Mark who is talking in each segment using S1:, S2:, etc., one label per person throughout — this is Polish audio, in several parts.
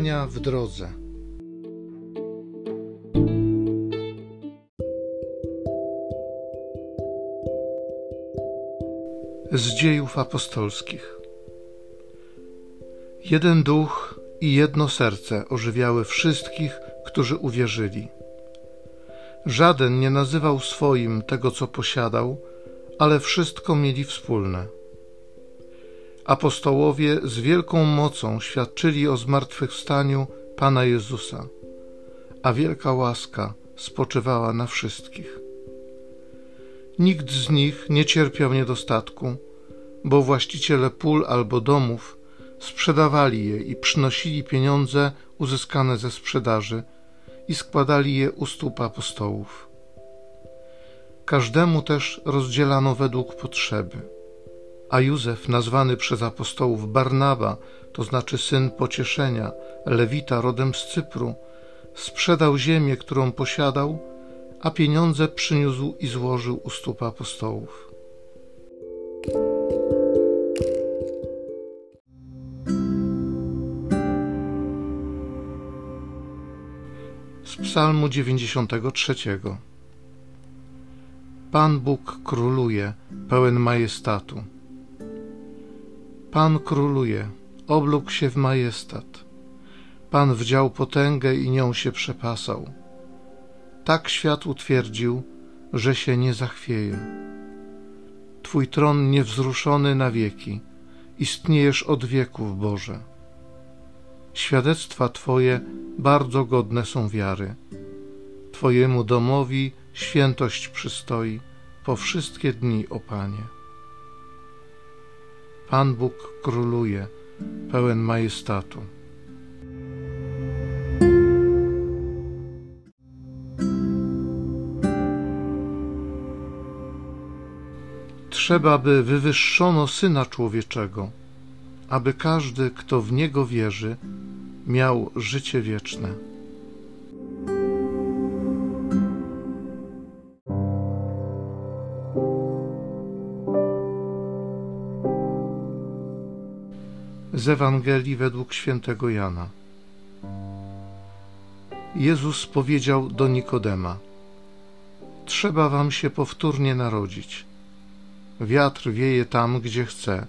S1: Czytania w drodze. Z dziejów apostolskich. Jeden duch i jedno serce ożywiały wszystkich, którzy uwierzyli. Żaden nie nazywał swoim tego, co posiadał, ale wszystko mieli wspólne. Apostołowie z wielką mocą świadczyli o zmartwychwstaniu Pana Jezusa, a wielka łaska spoczywała na wszystkich. Nikt z nich nie cierpiał niedostatku, bo właściciele pól albo domów sprzedawali je i przynosili pieniądze uzyskane ze sprzedaży i składali je u stóp apostołów. Każdemu też rozdzielano według potrzeby. A Józef, nazwany przez apostołów Barnaba, to znaczy syn pocieszenia, lewita rodem z Cypru, sprzedał ziemię, którą posiadał, a pieniądze przyniósł i złożył u stóp apostołów. Z Psalmu 93. Pan Bóg króluje, pełen majestatu. Pan króluje, oblógł się w majestat. Pan wdział potęgę i nią się przepasał. Tak świat utwierdził, że się nie zachwieje. Twój tron niewzruszony na wieki, istniejesz od wieków, Boże. Świadectwa Twoje bardzo godne są wiary. Twojemu domowi świętość przystoi po wszystkie dni, o Panie. Pan Bóg króluje, pełen majestatu. Trzeba, by wywyższono Syna Człowieczego, aby każdy, kto w Niego wierzy, miał życie wieczne. Z Ewangelii według świętego Jana. Jezus powiedział do Nikodema: Trzeba wam się powtórnie narodzić. Wiatr wieje tam, gdzie chce,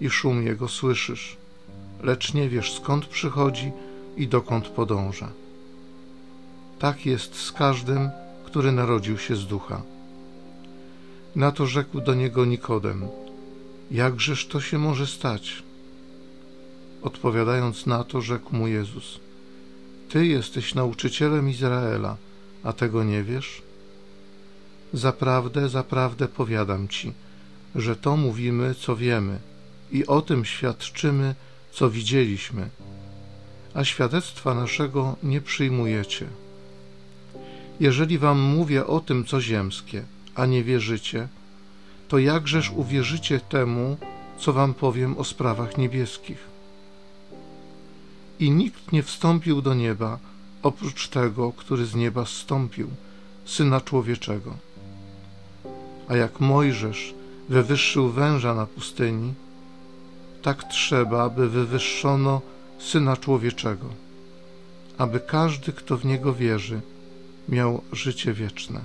S1: i szum jego słyszysz, lecz nie wiesz skąd przychodzi i dokąd podąża. Tak jest z każdym, który narodził się z ducha. Na to rzekł do niego Nikodem: Jakżeż to się może stać? Odpowiadając na to, rzekł mu Jezus: Ty jesteś nauczycielem Izraela, a tego nie wiesz? Zaprawdę, zaprawdę powiadam ci, że to mówimy, co wiemy, i o tym świadczymy, co widzieliśmy, a świadectwa naszego nie przyjmujecie. Jeżeli wam mówię o tym, co ziemskie, a nie wierzycie, to jakżeż uwierzycie temu, co wam powiem o sprawach niebieskich? I nikt nie wstąpił do nieba oprócz tego, który z nieba zstąpił, syna człowieczego. A jak Mojżesz wywyższył węża na pustyni, tak trzeba, by wywyższono syna człowieczego, aby każdy, kto w niego wierzy, miał życie wieczne.